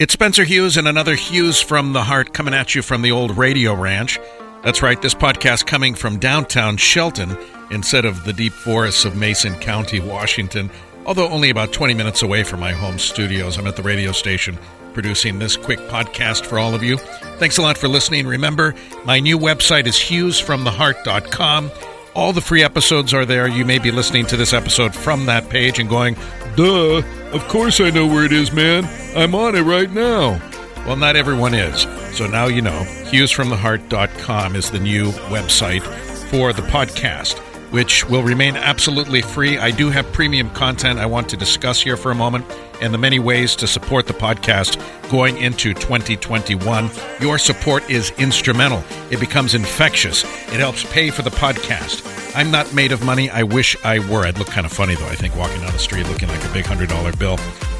It's Spencer Hughes and another Hughes from the Heart coming at you from the old radio ranch. That's right, this podcast coming from downtown Shelton instead of the deep forests of Mason County, Washington. Although only about 20 minutes away from my home studios, I'm at the radio station producing this quick podcast for all of you. Thanks a lot for listening. Remember, my new website is hughesfromtheheart.com. All the free episodes are there. You may be listening to this episode from that page and going, Duh, of course I know where it is, man. I'm on it right now. Well, not everyone is. So now you know. HughesFromTheHeart.com is the new website for the podcast, which will remain absolutely free. I do have premium content I want to discuss here for a moment and the many ways to support the podcast going into 2021. Your support is instrumental. It becomes infectious. It helps pay for the podcast. I'm not made of money. I wish I were. I'd look kind of funny, though, I think, walking down the street looking like a big $100 bill,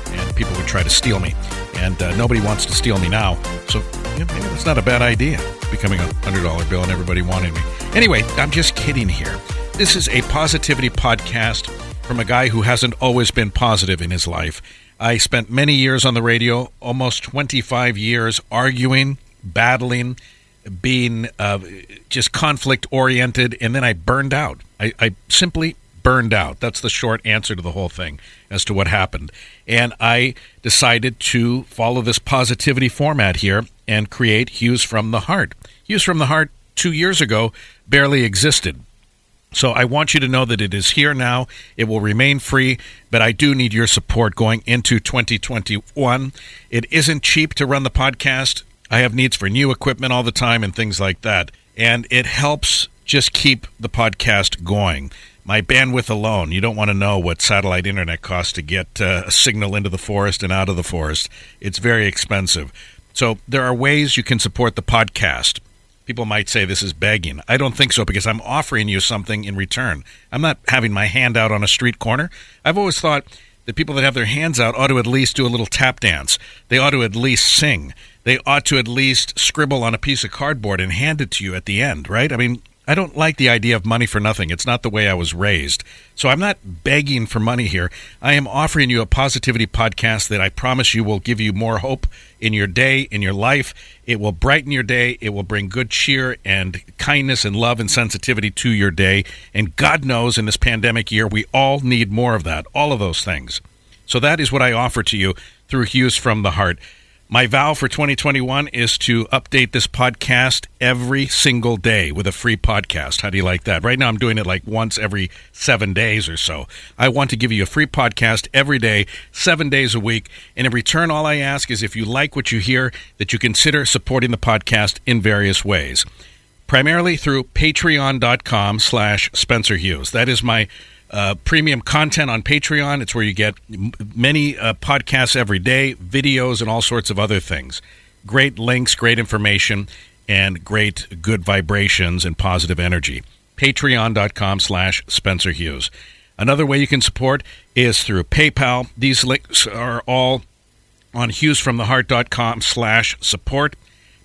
and people would try to steal me. And uh, nobody wants to steal me now. So yeah, maybe that's not a bad idea, becoming a $100 bill and everybody wanting me. Anyway, I'm just kidding here. This is a positivity podcast from a guy who hasn't always been positive in his life. I spent many years on the radio, almost 25 years arguing, battling, being uh, just conflict oriented, and then I burned out. I, I simply burned out. That's the short answer to the whole thing as to what happened. And I decided to follow this positivity format here and create Hughes from the Heart. Hughes from the Heart two years ago barely existed. So I want you to know that it is here now. It will remain free, but I do need your support going into 2021. It isn't cheap to run the podcast. I have needs for new equipment all the time and things like that. And it helps just keep the podcast going. My bandwidth alone, you don't want to know what satellite internet costs to get uh, a signal into the forest and out of the forest. It's very expensive. So there are ways you can support the podcast. People might say this is begging. I don't think so because I'm offering you something in return. I'm not having my hand out on a street corner. I've always thought that people that have their hands out ought to at least do a little tap dance. They ought to at least sing. They ought to at least scribble on a piece of cardboard and hand it to you at the end, right? I mean, I don't like the idea of money for nothing. It's not the way I was raised. So I'm not begging for money here. I am offering you a positivity podcast that I promise you will give you more hope in your day, in your life. It will brighten your day. It will bring good cheer and kindness and love and sensitivity to your day. And God knows in this pandemic year, we all need more of that, all of those things. So that is what I offer to you through Hughes from the Heart. My vow for 2021 is to update this podcast every single day with a free podcast. How do you like that? Right now, I'm doing it like once every seven days or so. I want to give you a free podcast every day, seven days a week. And in return, all I ask is if you like what you hear, that you consider supporting the podcast in various ways. Primarily through patreon.com slash Spencer Hughes. That is my uh, premium content on Patreon. It's where you get m- many uh, podcasts every day, videos, and all sorts of other things. Great links, great information, and great good vibrations and positive energy. Patreon.com slash Spencer Hughes. Another way you can support is through PayPal. These links are all on hughesfromtheheart.com slash support.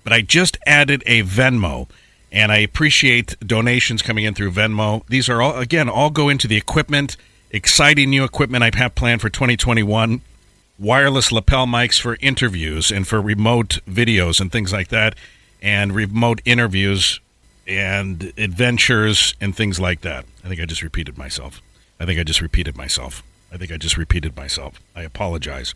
But I just added a Venmo and I appreciate donations coming in through Venmo. These are all again all go into the equipment, exciting new equipment I have planned for 2021, wireless lapel mics for interviews and for remote videos and things like that, and remote interviews and adventures and things like that. I think I just repeated myself. I think I just repeated myself. I think I just repeated myself. I apologize.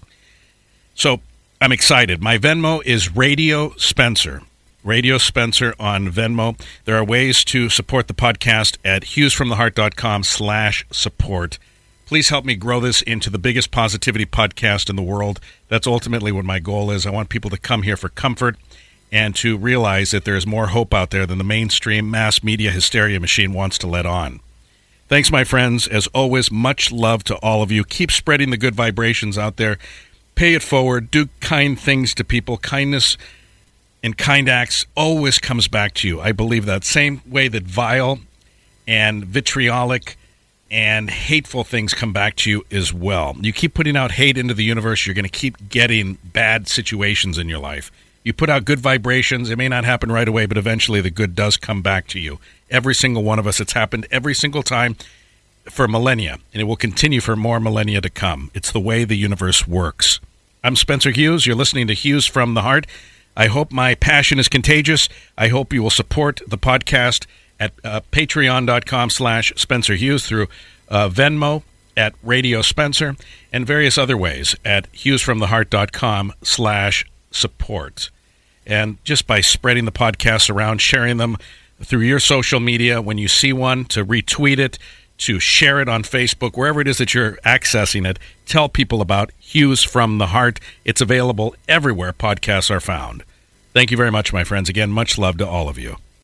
So I'm excited. My Venmo is Radio Spencer. Radio Spencer on Venmo. There are ways to support the podcast at hughesfromtheheart.com slash support. Please help me grow this into the biggest positivity podcast in the world. That's ultimately what my goal is. I want people to come here for comfort and to realize that there is more hope out there than the mainstream mass media hysteria machine wants to let on. Thanks, my friends. As always, much love to all of you. Keep spreading the good vibrations out there. Pay it forward. Do kind things to people. Kindness and kind acts always comes back to you. I believe that same way that vile and vitriolic and hateful things come back to you as well. You keep putting out hate into the universe, you're going to keep getting bad situations in your life. You put out good vibrations, it may not happen right away, but eventually the good does come back to you. Every single one of us, it's happened every single time for millennia, and it will continue for more millennia to come. It's the way the universe works. I'm Spencer Hughes. You're listening to Hughes from the Heart. I hope my passion is contagious. I hope you will support the podcast at uh, patreon.com slash Spencer Hughes through uh, Venmo at Radio Spencer and various other ways at hughesfromtheheart.com slash support. And just by spreading the podcast around, sharing them through your social media, when you see one, to retweet it, to share it on Facebook, wherever it is that you're accessing it, tell people about Hughes from the Heart. It's available everywhere podcasts are found. Thank you very much, my friends. Again, much love to all of you.